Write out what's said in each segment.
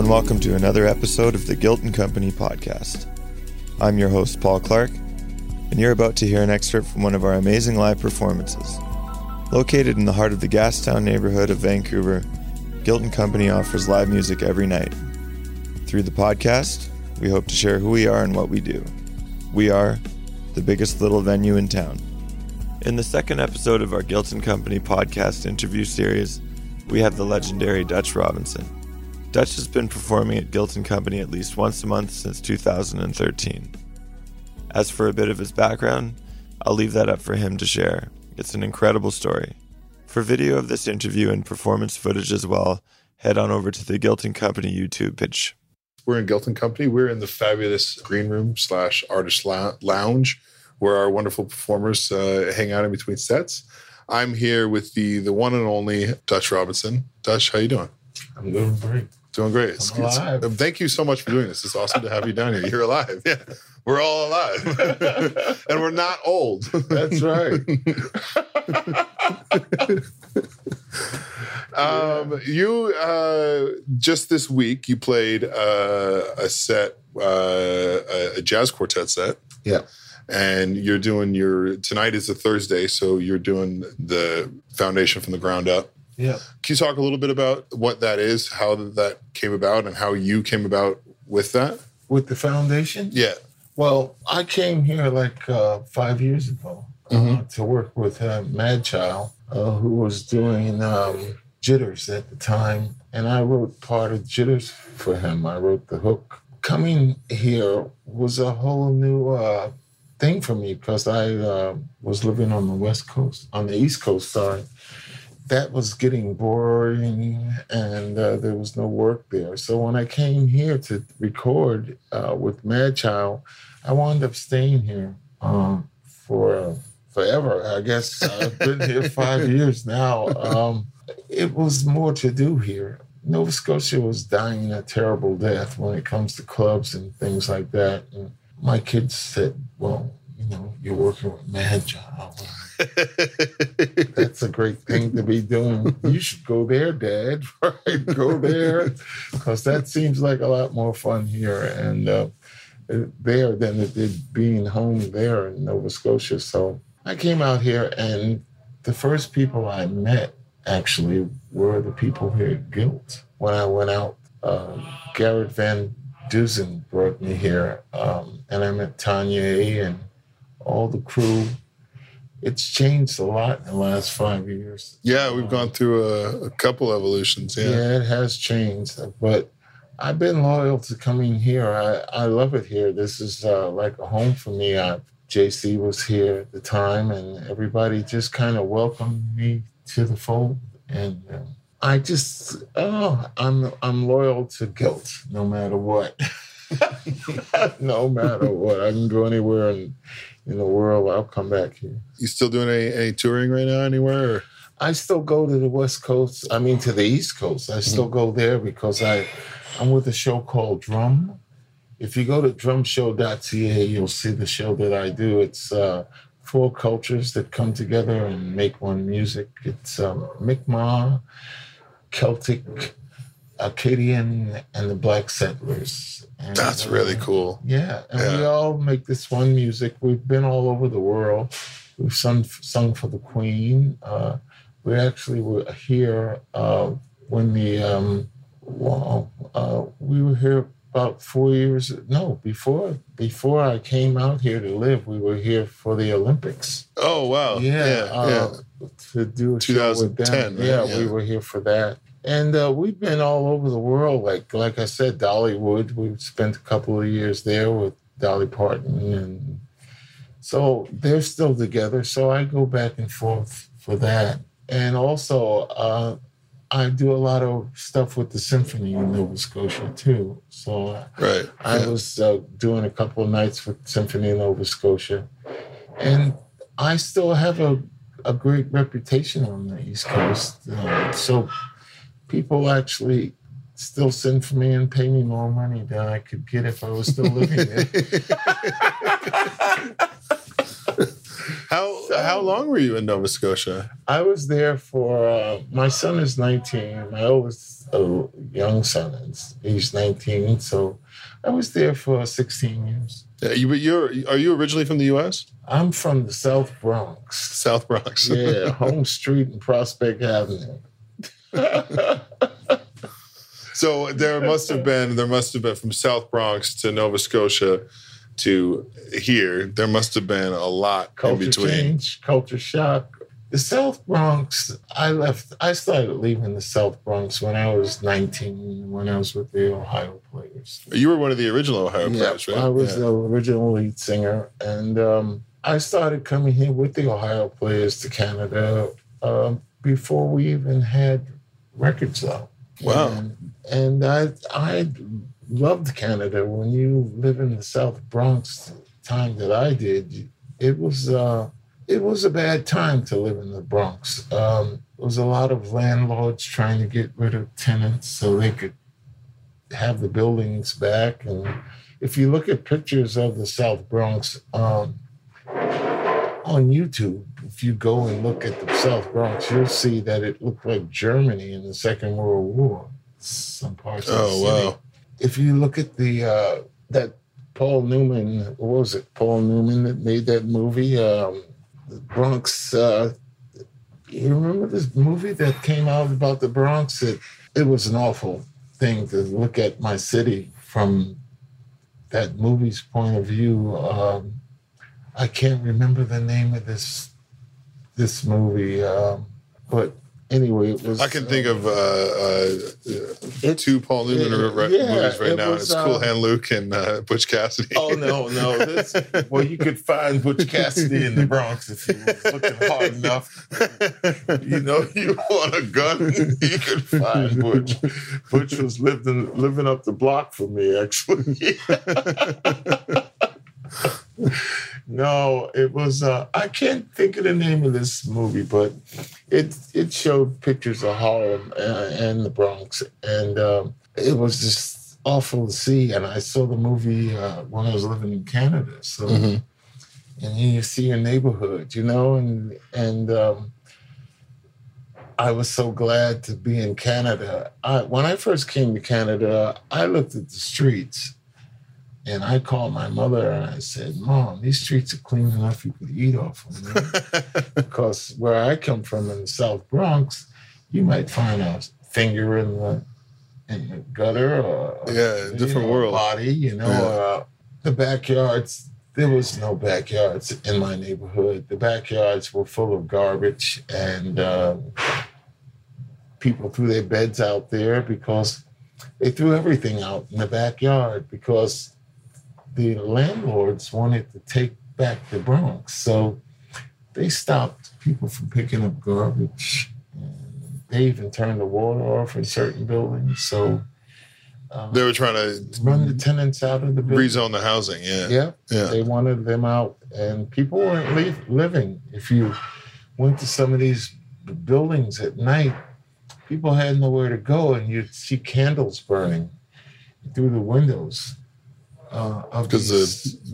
and welcome to another episode of the Guilt and Company podcast. I'm your host, Paul Clark, and you're about to hear an excerpt from one of our amazing live performances. Located in the heart of the Gastown neighborhood of Vancouver, Guilt and Company offers live music every night. Through the podcast, we hope to share who we are and what we do. We are the biggest little venue in town. In the second episode of our Guilt and Company podcast interview series, we have the legendary Dutch Robinson. Dutch has been performing at Guilt and Company at least once a month since 2013. As for a bit of his background, I'll leave that up for him to share. It's an incredible story. For video of this interview and performance footage as well, head on over to the Guilt and Company YouTube page. We're in Guilt and Company. We're in the fabulous green room slash artist lounge where our wonderful performers uh, hang out in between sets. I'm here with the the one and only Dutch Robinson. Dutch, how you doing? I'm doing great. Doing great. It's. It's, thank you so much for doing this. It's awesome to have you down here. You're alive. Yeah. We're all alive. and we're not old. That's right. um, you uh, just this week you played uh, a set, uh, a jazz quartet set. Yeah and you're doing your tonight is a Thursday, so you're doing the foundation from the ground up. Yeah. Can you talk a little bit about what that is, how that came about, and how you came about with that? With the foundation? Yeah. Well, I came here like uh, five years ago uh, mm-hmm. to work with uh, Madchild, uh, who was doing um, Jitters at the time, and I wrote part of Jitters for him. I wrote the hook. Coming here was a whole new uh, thing for me because I uh, was living on the West Coast, on the East Coast, sorry. That was getting boring and uh, there was no work there. So when I came here to record uh, with Madchild, I wound up staying here um, for forever. I guess I've been here five years now. Um, it was more to do here. Nova Scotia was dying a terrible death when it comes to clubs and things like that. And my kids said, well, you know, you're working with Madchild. That's a great thing to be doing. You should go there, Dad. Right? Go there. Because that seems like a lot more fun here and uh, there than it did being home there in Nova Scotia. So I came out here, and the first people I met actually were the people here at Guilt. When I went out, uh, Garrett Van Dusen brought me here, um, and I met Tanya and all the crew. It's changed a lot in the last five years. Yeah, we've gone through a, a couple evolutions. Yeah. yeah, it has changed, but I've been loyal to coming here. I, I love it here. This is uh, like a home for me. I, JC was here at the time, and everybody just kind of welcomed me to the fold. And uh, I just, oh, I'm I'm loyal to Guilt no matter what. no matter what, I can go anywhere and in the world, I'll come back here. You still doing any, any touring right now anywhere? Or? I still go to the West Coast. I mean, to the East Coast. I still mm-hmm. go there because I, I'm with a show called Drum. If you go to drumshow.ca, you'll see the show that I do. It's uh, four cultures that come together and make one music. It's um, Mi'kmaq, Celtic, Acadian, and the Black Settlers. And, That's really uh, cool. Yeah, and yeah. we all make this one music. We've been all over the world. We've sung sung for the Queen. Uh, we actually were here uh, when the um, well, uh, we were here about four years. No, before before I came out here to live, we were here for the Olympics. Oh wow! Yeah, yeah. Uh, yeah. to do a 2010. Right? Yeah, yeah, we were here for that. And uh, we've been all over the world. Like like I said, Dollywood. We've spent a couple of years there with Dolly Parton, and so they're still together. So I go back and forth for that. And also, uh, I do a lot of stuff with the symphony in Nova Scotia too. So right. I yeah. was uh, doing a couple of nights with Symphony in Nova Scotia, and I still have a a great reputation on the East Coast. Uh, so people actually still send for me and pay me more money than I could get if I was still living there. how so, how long were you in Nova Scotia? I was there for uh, my son is 19. My oldest a young son. and He's 19, so I was there for 16 years. Yeah, you, but you're are you originally from the U.S. I'm from the South Bronx. South Bronx? Yeah, Home Street and Prospect Avenue. So there must have been there must have been from South Bronx to Nova Scotia to here. There must have been a lot culture in between. change, culture shock. The South Bronx, I left, I started leaving the South Bronx when I was 19, when I was with the Ohio Players. You were one of the original Ohio Yeah, players, right? I was Yeah. the original lead singer. And um, I started coming here with the Ohio Players to Canada um, before we even had records though. Wow. And, and I, I loved Canada. When you live in the South Bronx, time that I did, it was uh, it was a bad time to live in the Bronx. Um, there was a lot of landlords trying to get rid of tenants so they could have the buildings back. And if you look at pictures of the South Bronx um, on YouTube, if you go and look at the South Bronx, you'll see that it looked like Germany in the Second World War. Some parts of the Oh wow! if you look at the uh, that Paul Newman, what was it? Paul Newman that made that movie, um, the Bronx. Uh, you remember this movie that came out about the Bronx? It it was an awful thing to look at my city from that movie's point of view. Um, I can't remember the name of this this movie, um, but anyway, it was. I can think of uh, uh, It- two Paul Newman yeah, re- yeah, movies right it now. was, it's Cool uh, Hand Luke and uh, Butch Cassidy. Oh no, no! This, well, you could find Butch Cassidy in the Bronx if you were looking hard enough. You know, you want a gun, you could find Butch. Butch was living living up the block from me, actually. no, it was. Uh, I can't think of the name of this movie, but it it showed pictures of Harlem uh, and the Bronx, and um, it was just awful to see. And I saw the movie uh, when I was living in Canada, so Mhm. and then you see your neighborhood, you know, and and um, I was so glad to be in Canada. I, when I first came to Canada, I looked at the streets. And I called my mother and I said, Mom, these streets are clean enough you could eat off of. them. because where I come from in the South Bronx, you might find a finger in the in the gutter or Yeah, you different know, world. body. You know, Yeah. uh, the backyards. There was no backyards in my neighborhood. The backyards were full of garbage, and um, people threw their beds out there because they threw everything out in the backyard because the landlords wanted to take back the Bronx. So they stopped people from picking up garbage. And they even turned the water off in certain buildings. So uh, they were trying to run the tenants out of the building. rezone the housing. Yeah, Yeah, yeah. they wanted them out, and people weren't leave, living. If you went to some of these buildings at night, people had nowhere to go, and you'd see candles burning through the windows. Uh, of because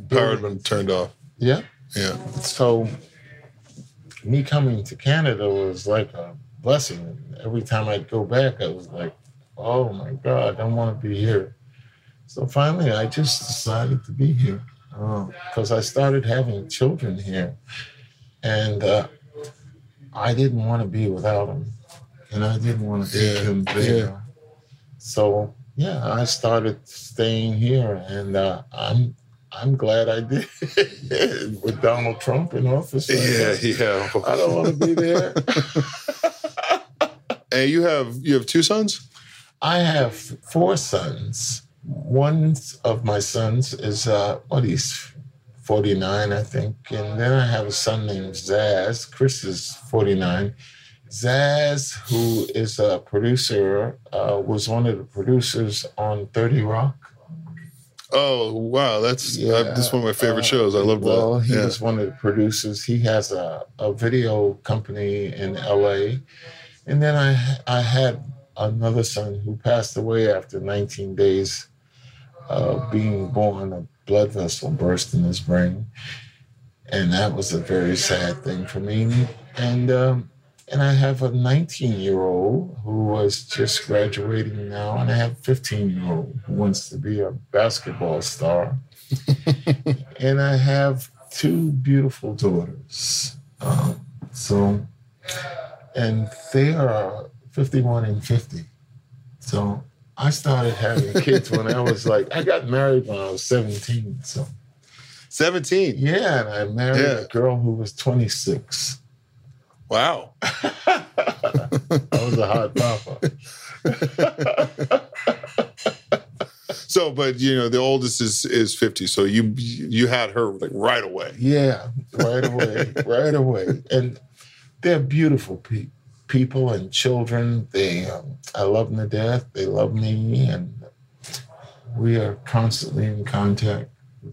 the power had been turned off. Yeah. Yeah, So me coming to Canada was like a blessing. Every time I'd go back, I was like, oh my God, I don't want to be here. So finally, I just decided to be here because I started having children here. And uh, I didn't want to be without them. And I didn't want to take Yeah, them there. yeah. So yeah, I started staying here, and uh, I'm I'm glad I did with Donald Trump in office. yeah, now. yeah. I don't want to be there. And you have you have two sons. I have four sons. One of my sons is uh, what he's 49, I think, and then I have a son named Zaz. Chris is 49. Zaz, who is a producer, uh, was one of the producers on 30 Rock. Oh wow, that's uh, that's one of my favorite uh, shows. I love Well, that. he Yeah. was one of the producers. He has a, a video company in LA. And then I I had another son who passed away after 19 days of being born. A blood vessel burst in his brain. And that was a very sad thing for me. And um, And I have a 19 year old who was just graduating now, and I have a 15 year old who wants to be a basketball star. and I have two beautiful daughters. Um, so, and they are 51 and 50. So I started having kids when I was like, I got married when I was 17. So, 17. yeah, and I married Yeah. a girl who was 26. Wow. that was a hot papa. So, but you know, the oldest is is 50. So you you had her like right away. Yeah, right away, right away. And they're beautiful pe- people and children. They, um, I love them to death. They love me, and we are constantly in contact.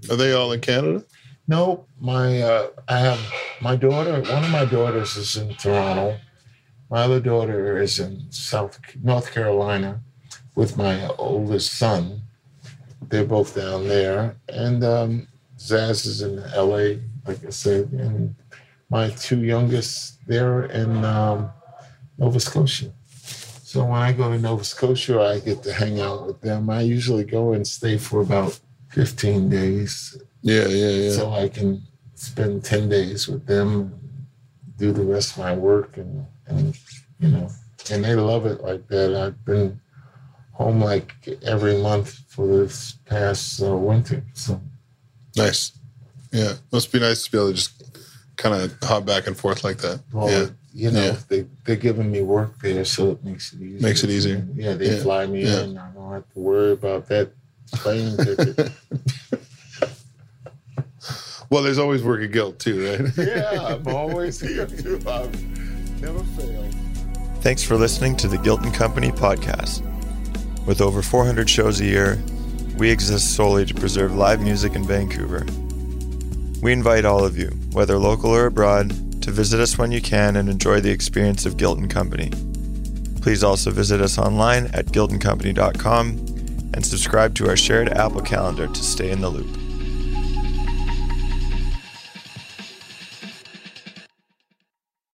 Are they all in Canada? No, my uh, I have my daughter. One of my daughters is in Toronto. My other daughter is in South North Carolina with my oldest son. They're both down there, and um, Zaz is in L.A. Like I said, and my two youngest they're in um, Nova Scotia. So when I go to Nova Scotia, I get to hang out with them. I usually go and stay for about 15 days Yeah, yeah, yeah. so I can spend 10 days with them, do the rest of my work, and, and you know, and they love it like that. I've been home like every month for this past uh, winter. So, nice. Yeah. Must be nice to be able to just kind of hop back and forth like that. well, yeah. you know, Yeah. they, they're giving me work there, so it makes it easier. Makes it easier. Yeah, they Yeah. fly me in. I don't have to worry about that plane ticket. Well, there's always work at Guilt too, right? yeah, I'm always here too. I've never failed. Thanks for listening to the Guilt and Company podcast. With over 400 shows a year, we exist solely to preserve live music in Vancouver. We invite all of you, whether local or abroad, to visit us when you can and enjoy the experience of Guilt and Company. Please also visit us online at guiltandcompany.com and subscribe to our shared Apple calendar to stay in the loop.